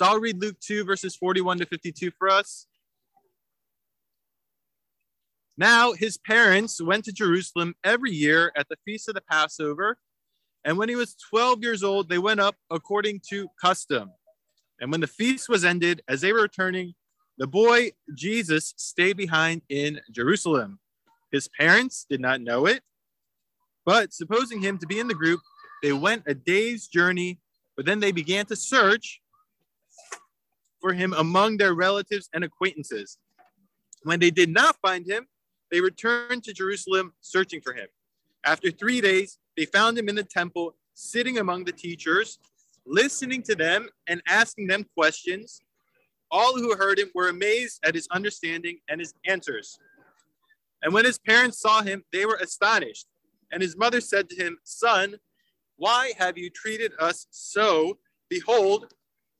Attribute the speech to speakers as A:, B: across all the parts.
A: So I'll read Luke 2, verses 41 to 52 for us. Now his parents went to Jerusalem every year at the feast of the Passover. And when he was 12 years old, they went up according to custom. And when the feast was ended, as they were returning, the boy Jesus stayed behind in Jerusalem. His parents did not know it, but supposing him to be in the group, they went a day's journey, but then they began to search for him among their relatives and acquaintances. When they did not find him, they returned to Jerusalem searching for him. After three days, they found him in the temple, sitting among the teachers, listening to them and asking them questions. All who heard him were amazed at his understanding and his answers. And when his parents saw him, they were astonished. And his mother said to him, Son, why have you treated us so? Behold,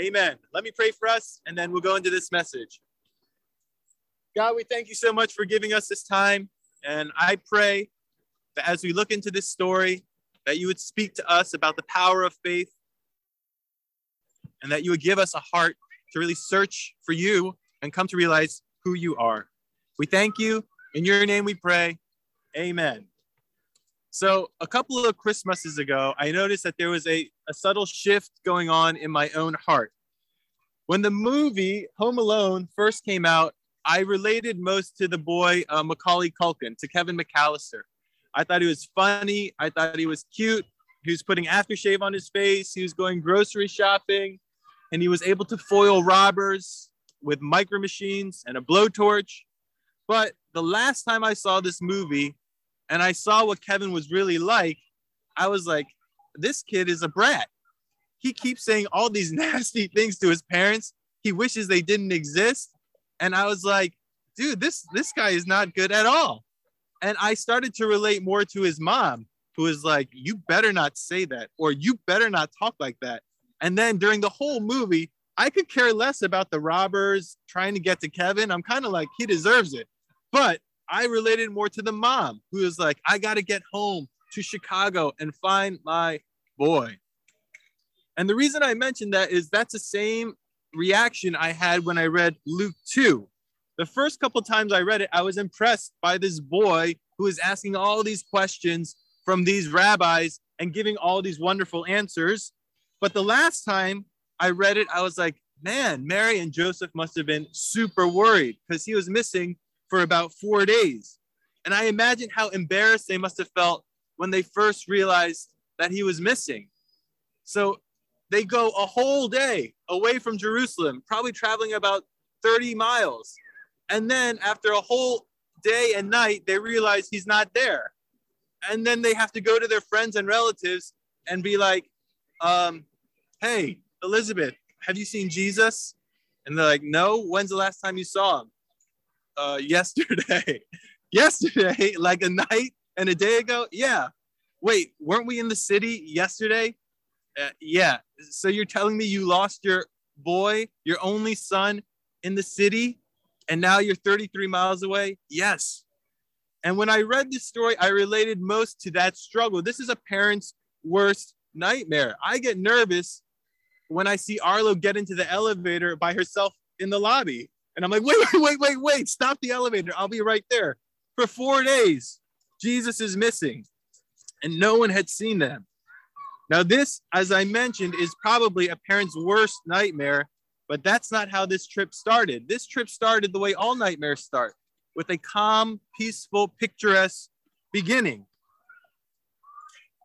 A: Amen. Let me pray for us and then we'll go into this message. God, we thank you so much for giving us this time. And I pray that as we look into this story, that you would speak to us about the power of faith and that you would give us a heart to really search for you and come to realize who you are. We thank you. In your name we pray. Amen. So, a couple of Christmases ago, I noticed that there was a, a subtle shift going on in my own heart. When the movie Home Alone first came out, I related most to the boy uh, Macaulay Culkin, to Kevin McAllister. I thought he was funny. I thought he was cute. He was putting aftershave on his face. He was going grocery shopping, and he was able to foil robbers with micro machines and a blowtorch. But the last time I saw this movie, and I saw what Kevin was really like, I was like, this kid is a brat. He keeps saying all these nasty things to his parents. He wishes they didn't exist and I was like, dude, this this guy is not good at all. And I started to relate more to his mom, who was like, you better not say that, or you better not talk like that. And then during the whole movie, I could care less about the robbers trying to get to Kevin. I'm kind of like, he deserves it. But I related more to the mom, who is like, I got to get home to Chicago and find my boy. And the reason I mentioned that is that's the same reaction I had when I read Luke 2. The first couple times I read it, I was impressed by this boy who is asking all these questions from these rabbis and giving all these wonderful answers. But the last time I read it, I was like, man, Mary and Joseph must have been super worried because he was missing for about four days. And I imagine how embarrassed they must have felt when they first realized that he was missing. So they go a whole day away from Jerusalem, probably traveling about 30 miles. And then after a whole day and night, they realize he's not there. And then they have to go to their friends and relatives and be like, um, hey, Elizabeth, have you seen Jesus? And they're like, no, when's the last time you saw him? Uh, yesterday. yesterday, like a night and a day ago? Yeah. Wait, weren't we in the city yesterday? Uh, yeah. So you're telling me you lost your boy, your only son in the city, and now you're 33 miles away? Yes. And when I read this story, I related most to that struggle. This is a parent's worst nightmare. I get nervous when I see Arlo get into the elevator by herself in the lobby. And I'm like, wait, wait, wait, wait, wait, stop the elevator. I'll be right there. For four days, Jesus is missing, and no one had seen them. Now, this, as I mentioned, is probably a parent's worst nightmare, but that's not how this trip started. This trip started the way all nightmares start with a calm, peaceful, picturesque beginning.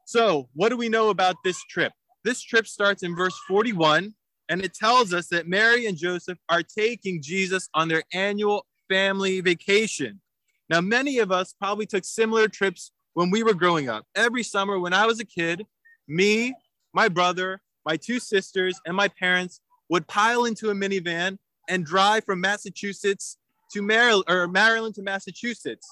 A: So, what do we know about this trip? This trip starts in verse 41, and it tells us that Mary and Joseph are taking Jesus on their annual family vacation. Now, many of us probably took similar trips when we were growing up. Every summer when I was a kid, me, my brother, my two sisters, and my parents would pile into a minivan and drive from Massachusetts to Maryland or Maryland to Massachusetts.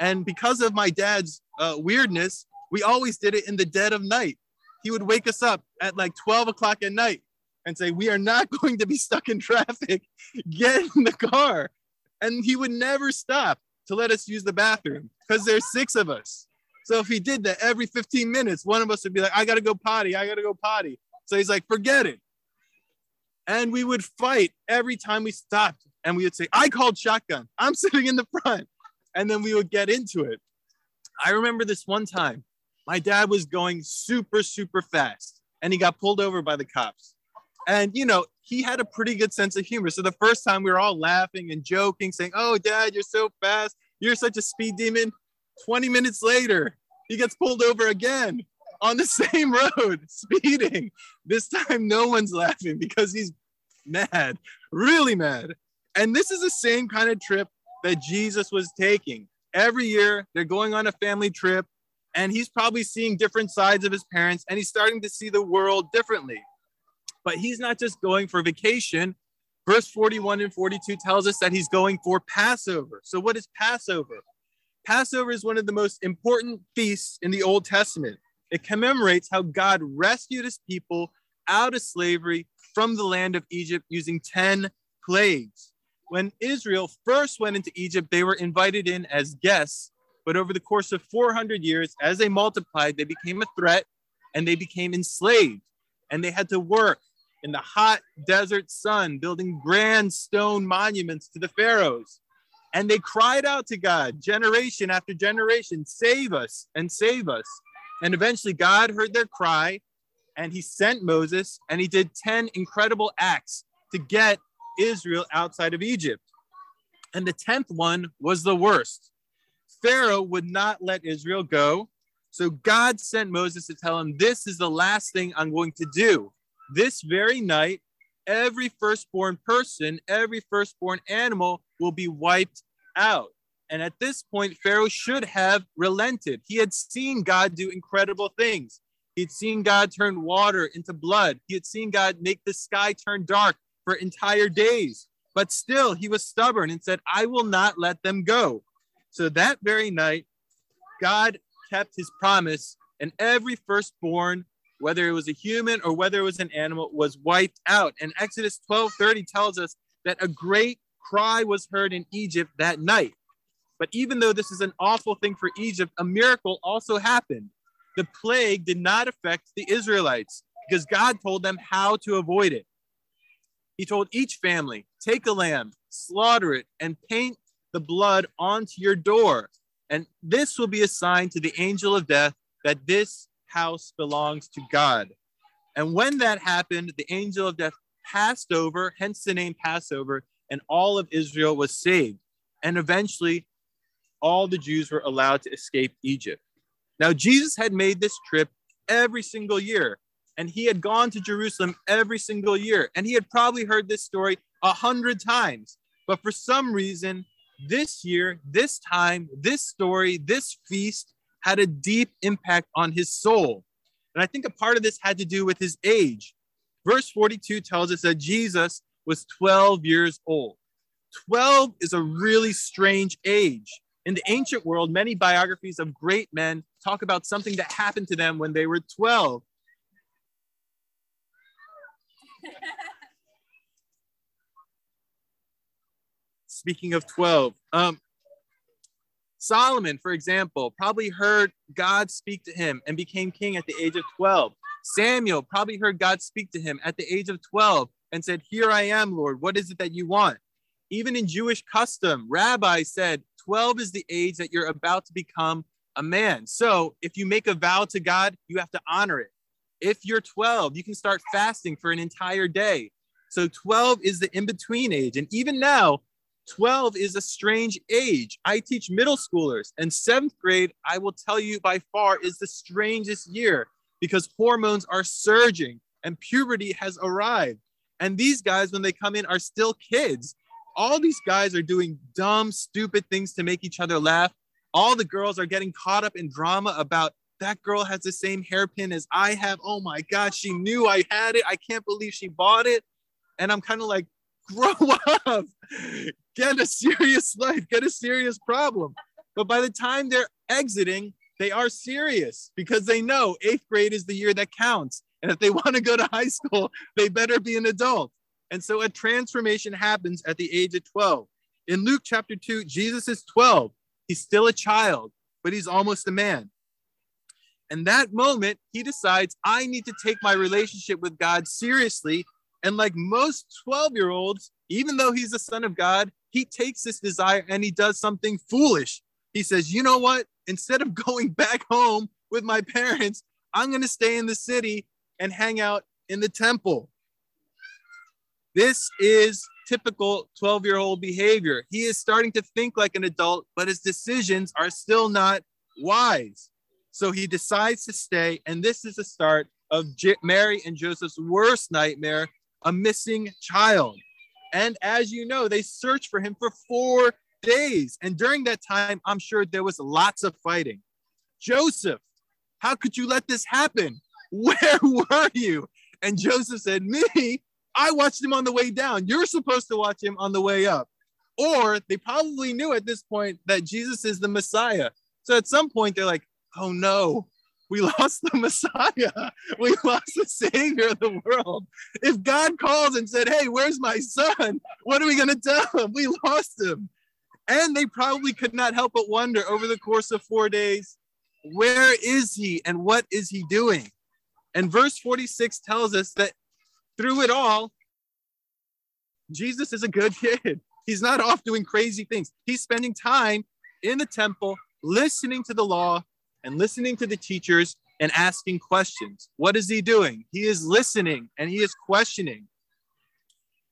A: And because of my dad's uh, weirdness, we always did it in the dead of night. He would wake us up at like 12 o'clock at night and say, We are not going to be stuck in traffic. Get in the car. And he would never stop to let us use the bathroom because there's six of us. So if he did that every 15 minutes, one of us would be like, I gotta go potty, I gotta go potty. So he's like, forget it. And we would fight every time we stopped. And we would say, I called shotgun. I'm sitting in the front. And then we would get into it. I remember this one time, my dad was going super, super fast and he got pulled over by the cops. And, you know, he had a pretty good sense of humor. So the first time we were all laughing and joking, saying, Oh, dad, you're so fast. You're such a speed demon. 20 minutes later, he gets pulled over again on the same road, speeding. This time, no one's laughing because he's mad, really mad. And this is the same kind of trip that Jesus was taking. Every year, they're going on a family trip, and he's probably seeing different sides of his parents, and he's starting to see the world differently. But he's not just going for vacation. Verse 41 and 42 tells us that he's going for Passover. So, what is Passover? Passover is one of the most important feasts in the Old Testament. It commemorates how God rescued his people out of slavery from the land of Egypt using 10 plagues. When Israel first went into Egypt, they were invited in as guests, but over the course of 400 years, as they multiplied, they became a threat and they became enslaved. And they had to work in the hot desert sun, building grand stone monuments to the pharaohs. And they cried out to God generation after generation, save us and save us. And eventually God heard their cry and he sent Moses and he did 10 incredible acts to get Israel outside of Egypt. And the 10th one was the worst. Pharaoh would not let Israel go. So God sent Moses to tell him, This is the last thing I'm going to do. This very night, every firstborn person, every firstborn animal will be wiped out. And at this point, Pharaoh should have relented. He had seen God do incredible things. He'd seen God turn water into blood. He had seen God make the sky turn dark for entire days. But still, he was stubborn and said, I will not let them go. So that very night, God kept his promise, and every firstborn, whether it was a human or whether it was an animal, was wiped out. And Exodus 12 30 tells us that a great cry was heard in Egypt that night. But even though this is an awful thing for Egypt, a miracle also happened. The plague did not affect the Israelites because God told them how to avoid it. He told each family, take a lamb, slaughter it, and paint the blood onto your door. And this will be a sign to the angel of death that this house belongs to God. And when that happened, the angel of death passed over, hence the name Passover, and all of Israel was saved. And eventually, all the Jews were allowed to escape Egypt. Now, Jesus had made this trip every single year, and he had gone to Jerusalem every single year, and he had probably heard this story a hundred times. But for some reason, this year, this time, this story, this feast had a deep impact on his soul. And I think a part of this had to do with his age. Verse 42 tells us that Jesus was 12 years old. 12 is a really strange age. In the ancient world, many biographies of great men talk about something that happened to them when they were 12. Speaking of 12, um, Solomon, for example, probably heard God speak to him and became king at the age of 12. Samuel probably heard God speak to him at the age of 12 and said, Here I am, Lord. What is it that you want? Even in Jewish custom, rabbis said 12 is the age that you're about to become a man. So if you make a vow to God, you have to honor it. If you're 12, you can start fasting for an entire day. So 12 is the in between age. And even now, 12 is a strange age. I teach middle schoolers, and seventh grade, I will tell you by far, is the strangest year because hormones are surging and puberty has arrived. And these guys, when they come in, are still kids. All these guys are doing dumb, stupid things to make each other laugh. All the girls are getting caught up in drama about that girl has the same hairpin as I have. Oh my God, she knew I had it. I can't believe she bought it. And I'm kind of like, grow up, get a serious life, get a serious problem. But by the time they're exiting, they are serious because they know eighth grade is the year that counts. And if they want to go to high school, they better be an adult. And so a transformation happens at the age of 12. In Luke chapter 2, Jesus is 12. He's still a child, but he's almost a man. And that moment, he decides, I need to take my relationship with God seriously. And like most 12 year olds, even though he's the son of God, he takes this desire and he does something foolish. He says, You know what? Instead of going back home with my parents, I'm going to stay in the city and hang out in the temple. This is typical 12 year old behavior. He is starting to think like an adult, but his decisions are still not wise. So he decides to stay. And this is the start of Mary and Joseph's worst nightmare a missing child. And as you know, they searched for him for four days. And during that time, I'm sure there was lots of fighting. Joseph, how could you let this happen? Where were you? And Joseph said, Me, I watched him on the way down. You're supposed to watch him on the way up. Or they probably knew at this point that Jesus is the Messiah. So at some point, they're like, oh no, we lost the Messiah. We lost the Savior of the world. If God calls and said, hey, where's my son? What are we going to tell him? We lost him. And they probably could not help but wonder over the course of four days, where is he and what is he doing? And verse 46 tells us that through it all, Jesus is a good kid. He's not off doing crazy things. He's spending time in the temple, listening to the law and listening to the teachers and asking questions. What is he doing? He is listening and he is questioning.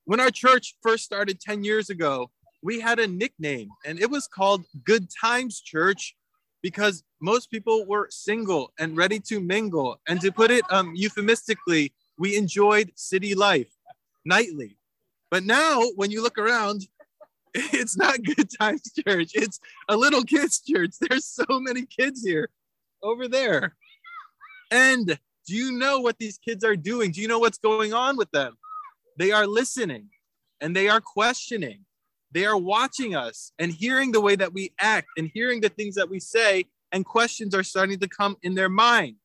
A: When our church first started 10 years ago, we had a nickname and it was called Good Times Church because most people were single and ready to mingle. And to put it um, euphemistically, we enjoyed city life nightly. But now, when you look around, it's not Good Times Church. It's a little kids' church. There's so many kids here over there. And do you know what these kids are doing? Do you know what's going on with them? They are listening and they are questioning. They are watching us and hearing the way that we act and hearing the things that we say, and questions are starting to come in their mind.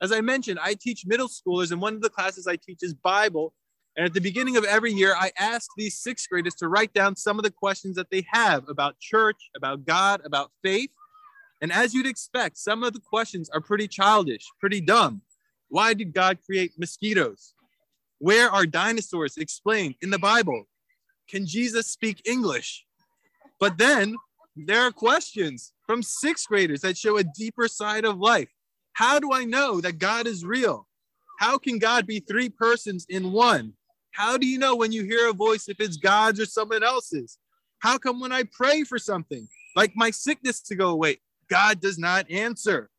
A: As I mentioned, I teach middle schoolers, and one of the classes I teach is Bible. And at the beginning of every year, I ask these sixth graders to write down some of the questions that they have about church, about God, about faith. And as you'd expect, some of the questions are pretty childish, pretty dumb. Why did God create mosquitoes? Where are dinosaurs explained in the Bible? Can Jesus speak English? But then there are questions from sixth graders that show a deeper side of life. How do I know that God is real? How can God be three persons in one? How do you know when you hear a voice if it's God's or someone else's? How come when I pray for something, like my sickness to go away, God does not answer?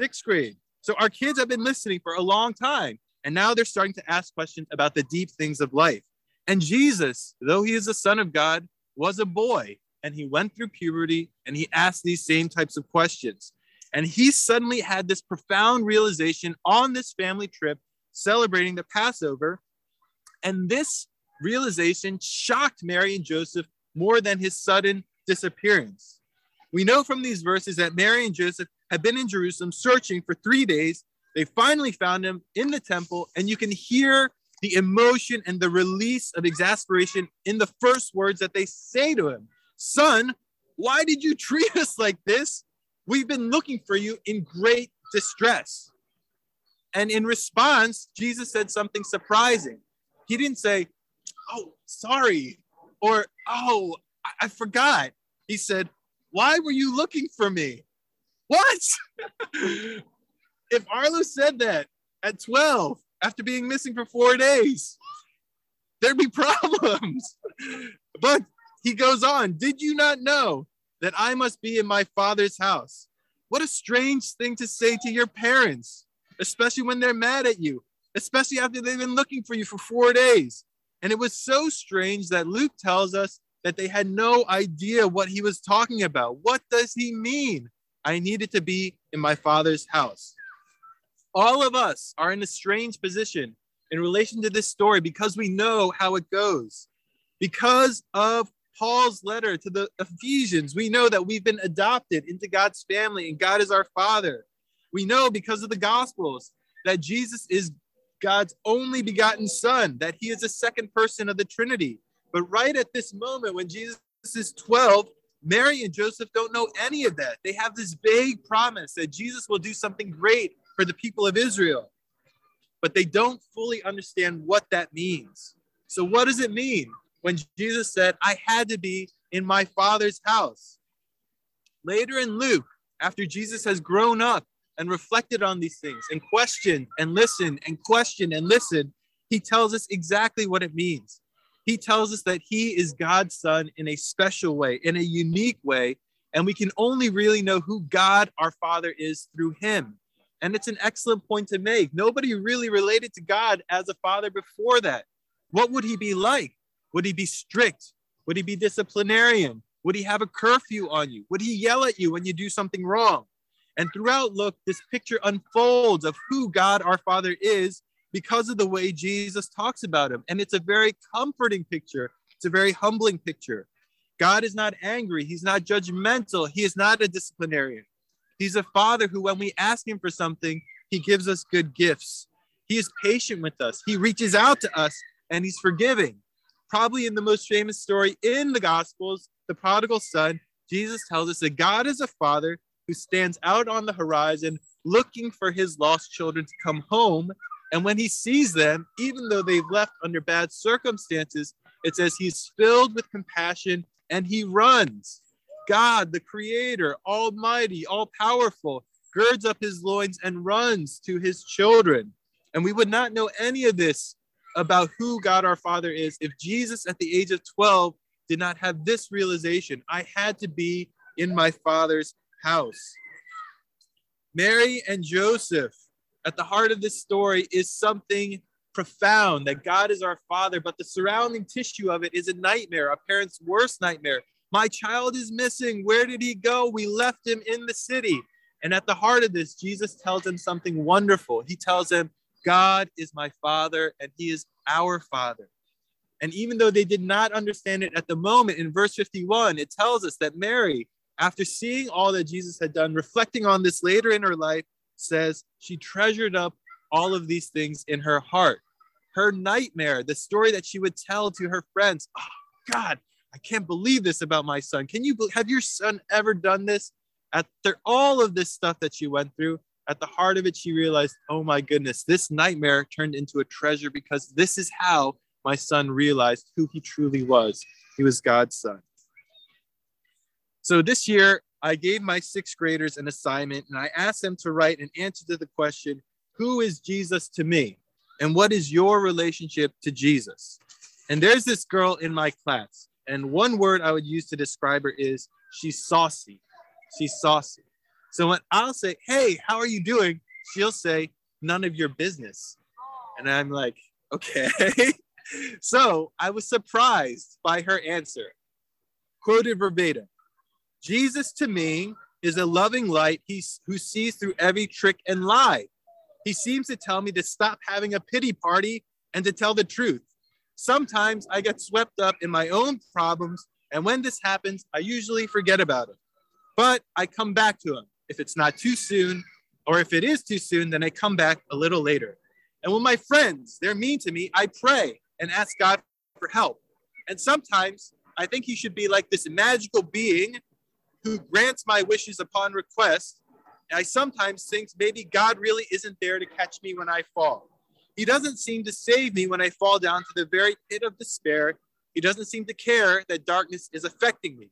A: Sixth grade. So our kids have been listening for a long time, and now they're starting to ask questions about the deep things of life. And Jesus, though he is the Son of God, was a boy, and he went through puberty and he asked these same types of questions. And he suddenly had this profound realization on this family trip celebrating the Passover. And this realization shocked Mary and Joseph more than his sudden disappearance. We know from these verses that Mary and Joseph had been in Jerusalem searching for three days. They finally found him in the temple, and you can hear the emotion and the release of exasperation in the first words that they say to him Son, why did you treat us like this? We've been looking for you in great distress. And in response, Jesus said something surprising. He didn't say, Oh, sorry, or Oh, I, I forgot. He said, Why were you looking for me? What? if Arlo said that at 12 after being missing for four days, there'd be problems. but he goes on, Did you not know that I must be in my father's house. What a strange thing to say to your parents, especially when they're mad at you, especially after they've been looking for you for four days. And it was so strange that Luke tells us that they had no idea what he was talking about. What does he mean? I needed to be in my father's house. All of us are in a strange position in relation to this story because we know how it goes. Because of Paul's letter to the Ephesians, we know that we've been adopted into God's family and God is our Father. We know because of the Gospels that Jesus is God's only begotten Son, that he is the second person of the Trinity. But right at this moment, when Jesus is 12, Mary and Joseph don't know any of that. They have this vague promise that Jesus will do something great for the people of Israel, but they don't fully understand what that means. So, what does it mean when Jesus said, I had to be in my Father's house? Later in Luke, after Jesus has grown up and reflected on these things and questioned and listened and questioned and listened, he tells us exactly what it means. He tells us that he is God's son in a special way, in a unique way, and we can only really know who God our Father is through him. And it's an excellent point to make. Nobody really related to God as a father before that. What would he be like? Would he be strict? Would he be disciplinarian? Would he have a curfew on you? Would he yell at you when you do something wrong? And throughout Luke, this picture unfolds of who God our Father is because of the way Jesus talks about him. And it's a very comforting picture, it's a very humbling picture. God is not angry, He's not judgmental, He is not a disciplinarian. He's a Father who, when we ask Him for something, He gives us good gifts. He is patient with us, He reaches out to us, and He's forgiving. Probably in the most famous story in the Gospels, the prodigal son, Jesus tells us that God is a Father who stands out on the horizon looking for his lost children to come home and when he sees them, even though they've left under bad circumstances, it says he's filled with compassion and he runs. God, the creator, almighty, all powerful, girds up his loins and runs to his children. And we would not know any of this about who God our Father is if Jesus at the age of 12 did not have this realization I had to be in my Father's house. Mary and Joseph at the heart of this story is something profound that God is our father, but the surrounding tissue of it is a nightmare, a parent's worst nightmare. My child is missing. Where did he go? We left him in the city. And at the heart of this, Jesus tells him something wonderful. He tells him, God is my father and he is our father. And even though they did not understand it at the moment, in verse 51, it tells us that Mary, after seeing all that Jesus had done, reflecting on this later in her life, says she treasured up all of these things in her heart. Her nightmare, the story that she would tell to her friends. Oh, God, I can't believe this about my son. Can you have your son ever done this? After all of this stuff that she went through, at the heart of it, she realized, oh my goodness, this nightmare turned into a treasure because this is how my son realized who he truly was. He was God's son. So this year, I gave my sixth graders an assignment and I asked them to write an answer to the question Who is Jesus to me? And what is your relationship to Jesus? And there's this girl in my class. And one word I would use to describe her is she's saucy. She's saucy. So when I'll say, Hey, how are you doing? She'll say, None of your business. And I'm like, Okay. so I was surprised by her answer. Quoted verbatim Jesus to me is a loving light he's, who sees through every trick and lie. He seems to tell me to stop having a pity party and to tell the truth. Sometimes I get swept up in my own problems, and when this happens, I usually forget about it. But I come back to him if it's not too soon, or if it is too soon, then I come back a little later. And when my friends, they're mean to me, I pray and ask God for help. And sometimes I think he should be like this magical being who grants my wishes upon request. I sometimes think maybe God really isn't there to catch me when I fall. He doesn't seem to save me when I fall down to the very pit of despair. He doesn't seem to care that darkness is affecting me.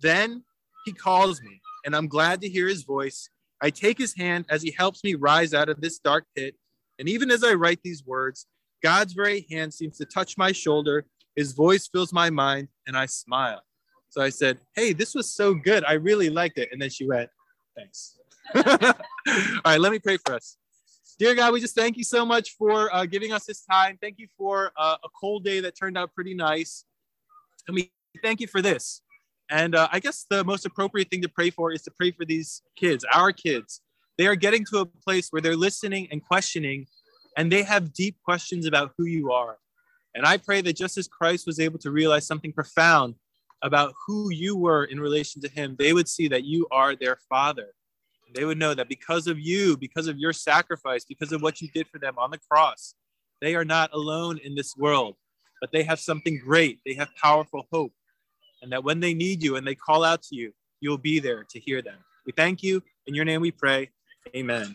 A: Then he calls me, and I'm glad to hear his voice. I take his hand as he helps me rise out of this dark pit. And even as I write these words, God's very hand seems to touch my shoulder. His voice fills my mind, and I smile. So I said, Hey, this was so good. I really liked it. And then she went, Thanks. All right, let me pray for us. Dear God, we just thank you so much for uh, giving us this time. Thank you for uh, a cold day that turned out pretty nice. And we thank you for this. And uh, I guess the most appropriate thing to pray for is to pray for these kids, our kids. They are getting to a place where they're listening and questioning and they have deep questions about who you are. And I pray that just as Christ was able to realize something profound about who you were in relation to him, they would see that you are their father. They would know that because of you, because of your sacrifice, because of what you did for them on the cross, they are not alone in this world, but they have something great. They have powerful hope. And that when they need you and they call out to you, you'll be there to hear them. We thank you. In your name we pray. Amen.